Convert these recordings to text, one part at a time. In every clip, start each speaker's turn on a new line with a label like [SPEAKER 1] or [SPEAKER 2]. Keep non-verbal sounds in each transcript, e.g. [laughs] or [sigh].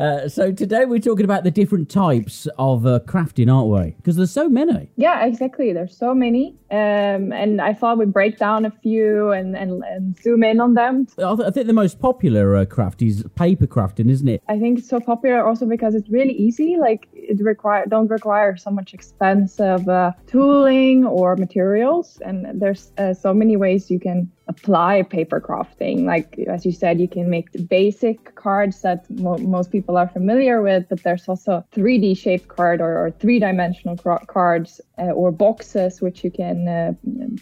[SPEAKER 1] Uh, so today we're talking about the different types of uh, crafting, aren't we? Because there's so many.
[SPEAKER 2] Yeah, exactly. There's so many, um, and I thought we'd break down a few and, and, and zoom in on them.
[SPEAKER 1] I, th- I think the most popular uh, craft is paper crafting, isn't it?
[SPEAKER 2] I think it's so popular also because it's really easy. Like it require don't require so much expensive uh, tooling or materials, and there's uh, so many ways you can apply paper crafting. Like as you said, you can make the basic cards that mo- most people are familiar with, but there's also 3D shaped card or, or three dimensional cr- cards uh, or boxes which you can uh,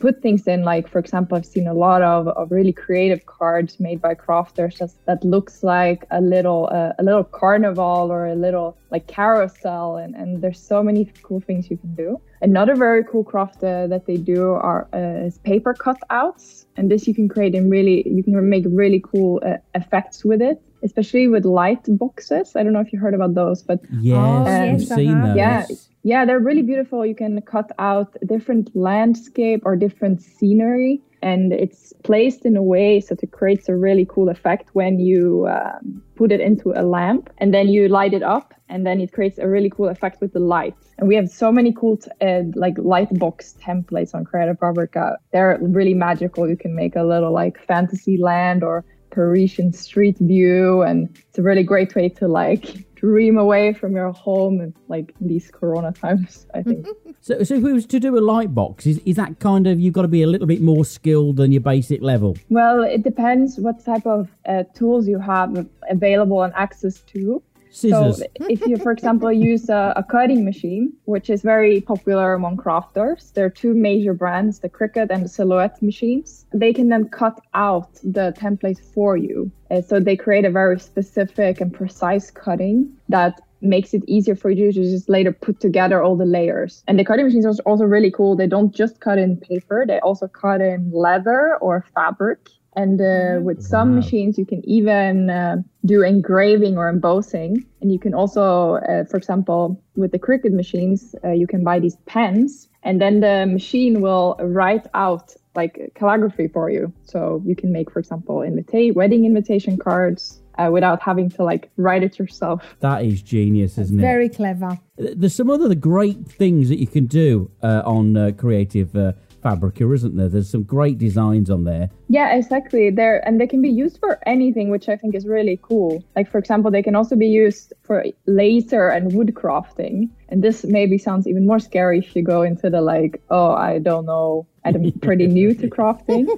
[SPEAKER 2] put things in. Like for example, I've seen a lot of, of really creative cards made by crafters that, that looks like a little uh, a little carnival or a little like carousel, and, and there's so many cool things you can do. Another very cool craft that they do are uh, is paper cutouts, and this you can create in really you can make really cool uh, effects with it, especially with light boxes. I don't know if you heard about those, but
[SPEAKER 1] yes,
[SPEAKER 3] Oh,
[SPEAKER 1] I've seen
[SPEAKER 3] uh-huh.
[SPEAKER 1] those.
[SPEAKER 2] yeah, yeah, they're really beautiful. You can cut out different landscape or different scenery, and it's placed in a way so it creates a really cool effect when you um, put it into a lamp and then you light it up, and then it creates a really cool effect with the light. And we have so many cool t- uh, like light box templates on Creative Fabrica. They're really magical. You can make a little like fantasy land or Parisian street view, and it's a really great way to like dream away from your home and like these corona times i think [laughs]
[SPEAKER 1] So, so if we was to do a light box, is, is that kind of you've got to be a little bit more skilled than your basic level?
[SPEAKER 2] well it depends what type of uh, tools you have available and access to
[SPEAKER 1] Scissors.
[SPEAKER 2] So if you, for example, use a, a cutting machine, which is very popular among crafters, there are two major brands, the Cricut and the Silhouette machines. They can then cut out the template for you. Uh, so they create a very specific and precise cutting that makes it easier for you to just later put together all the layers. And the cutting machines are also really cool. They don't just cut in paper, they also cut in leather or fabric. And uh, with some
[SPEAKER 1] Wow.
[SPEAKER 2] machines, you can even uh, do engraving or embossing. And you can also, uh, for example, with the Cricut machines, uh, you can buy these pens, and then the machine will write out like calligraphy for you. So you can make, for example, invita- wedding invitation cards uh, without having to like write it yourself.
[SPEAKER 1] that is genius, isn't it?
[SPEAKER 3] Very clever.
[SPEAKER 1] There's some other great things that you can do uh, on uh, Creative Fabrica, isn't there? There's some great designs on there.
[SPEAKER 2] Yeah, exactly. There and they can be used for anything, which I think is really cool. Like for example, they can also be used for laser and wood crafting. And this maybe sounds even more scary if you go into the like, oh, I don't know, I'm pretty new to [laughs] crafting.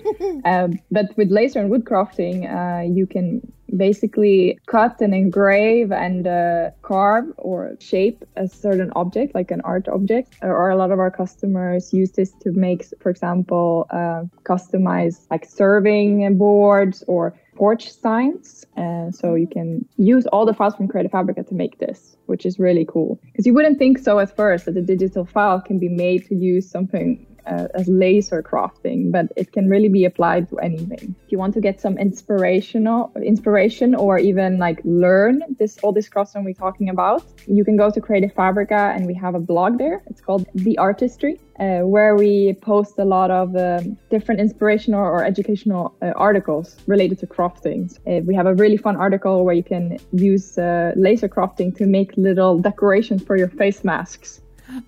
[SPEAKER 2] um, but with laser and wood crafting, uh, you can basically cut and engrave and uh, carve or shape a certain object, like an art object. Or a lot of our customers use this to make, for example, uh, customize like serving boards or porch signs. Uh, so you can use all the files from Creative Fabrica to make this, which is really cool. Because you wouldn't think so at first that a digital file can be made to use something uh, as laser crafting, but it can really be applied to anything. If you want to get some inspirational inspiration or even like learn this all this crafting we're talking about, you can go to Creative Fabrica and we have a blog there. It's called The Artistry, uh, where we post a lot of um, different inspirational or educational uh, articles related to crafting. Uh, we have a really fun article where you can use uh, laser crafting to make little decorations for your face masks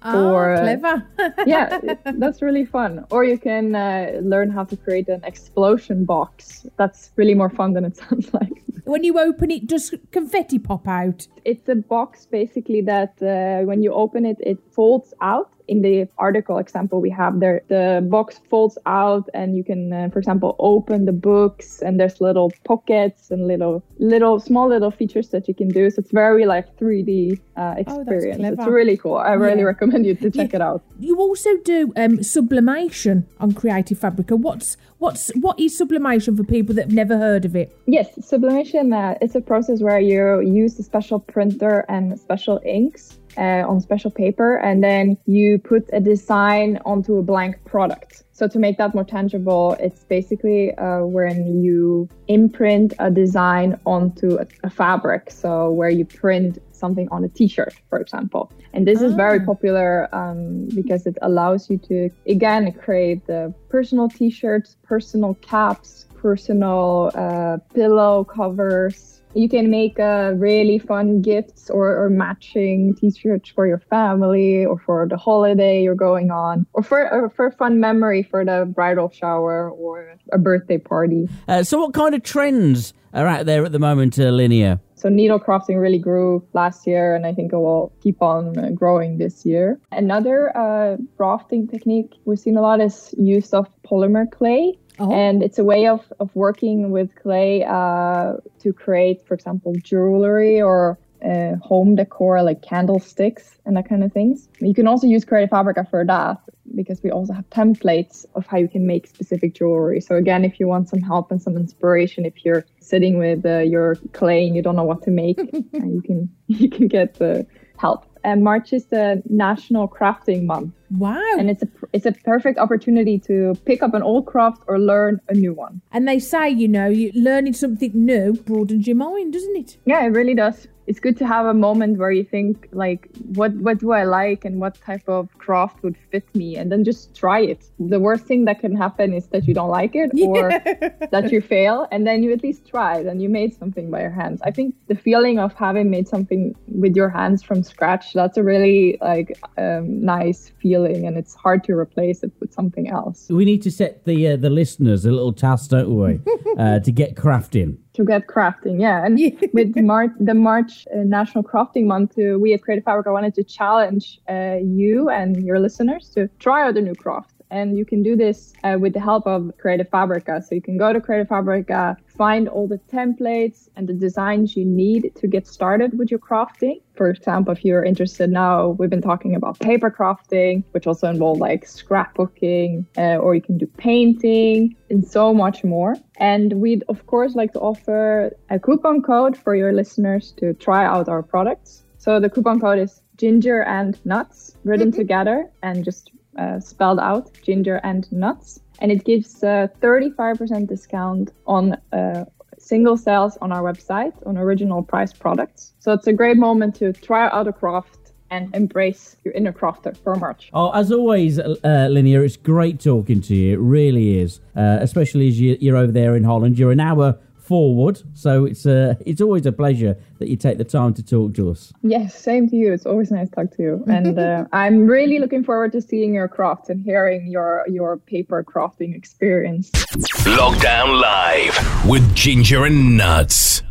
[SPEAKER 3] Oh,
[SPEAKER 2] Or, uh,
[SPEAKER 3] clever. [laughs]
[SPEAKER 2] yeah, that's really fun. Or you can uh, learn how to create an explosion box. That's really more fun than it [laughs] sounds like.
[SPEAKER 3] when you open it, does confetti pop out?
[SPEAKER 2] It's a box basically that uh, when you open it, it folds out. In the article example we have there, the box folds out, and you can, uh, for example, open the books, and there's little pockets and little, little, small little features that you can do. So it's very like 3D uh, experience. it's
[SPEAKER 3] clever.
[SPEAKER 2] really cool. I really
[SPEAKER 3] Yeah.
[SPEAKER 2] recommend you to check
[SPEAKER 3] Yeah.
[SPEAKER 2] it out.
[SPEAKER 3] You also do um, sublimation on Creative Fabrica. What's what's what is sublimation for people that have never heard of it?
[SPEAKER 2] Yes, sublimation uh, is a process where you use a special printer and special inks uh, on special paper, and then you put a design onto a blank product. So to make that more tangible, it's basically uh, when you imprint a design onto a, a fabric. So where you print something on a T-shirt, for example. And this is very
[SPEAKER 3] Ah.
[SPEAKER 2] popular um, because it allows you to again create the personal T-shirts, personal caps, personal uh, pillow covers. You can make uh, really fun gifts or, or matching t-shirts for your family or for the holiday you're going on or for, or for a fun memory for the bridal shower or a birthday party.
[SPEAKER 1] Uh, so, what kind of trends are out there at the moment, uh, Linnea?
[SPEAKER 2] So needle crafting really grew last year, and I think it will keep on uh, growing this year. Another uh, crafting technique we've seen a lot is use of polymer clay.
[SPEAKER 3] Oh.
[SPEAKER 2] And it's a way of, of working with clay uh, to create, for example, jewelry or uh, home decor like candlesticks and that kind of things. You can also use Creative Fabrica for that because we also have templates of how you can make specific jewelry. So again, if you want some help and some inspiration, if you're sitting with uh, your clay and you don't know what to make, [laughs] uh, you can [laughs] you can get the help. And March is the National Crafting Month,
[SPEAKER 3] Wow.
[SPEAKER 2] and it's a it's a perfect opportunity to pick up an old craft or learn a new one.
[SPEAKER 3] And they say, you know, you learning something new broadens your mind, doesn't it?
[SPEAKER 2] Yeah, it really does. It's good to have a moment where you think like, what what do I like and what type of craft would fit me, and then just try it. The worst thing that can happen is that you don't like it or [laughs] that you fail, and then you at least tried and you made something by your hands. I think the feeling of having made something with your hands from scratch that's a really like um, nice feeling, and it's hard to replace it with something else.
[SPEAKER 1] We need to set the uh, the listeners a little task, don't we, [laughs] uh, to get crafting.
[SPEAKER 2] To get crafting yeah. And [laughs] with Mar- the march uh, national crafting month uh, we at creative fabrica wanted to challenge uh, you and your listeners to try out a new craft and you can do this uh, with the help of creative fabrica. So you can go to creative fabrica find all the templates and the designs you need to get started with your crafting. For example if you're interested now we've been talking about paper crafting which also involve like scrapbooking uh, or you can do painting and so much more. And we'd of course like to offer a coupon code for your listeners to try out our products. So the coupon code is ginger and nuts written together and just uh, spelled out ginger and nuts and it gives a 35% discount on uh, single sales on our website on original price products so it's a great moment to try out a craft and embrace your inner crafter for March.
[SPEAKER 1] Oh, as always, uh, Linnea, it's great talking to you. It really is, uh, especially as you, you're over there in Holland. You're an hour forward, so it's uh, it's always a pleasure that you take the time to talk to us.
[SPEAKER 2] Yes, same to you. It's always nice to talk to you, and uh, [laughs] I'm really looking forward to seeing your craft and hearing your your paper crafting experience.
[SPEAKER 4] Lockdown Live with Ginger and Nuts.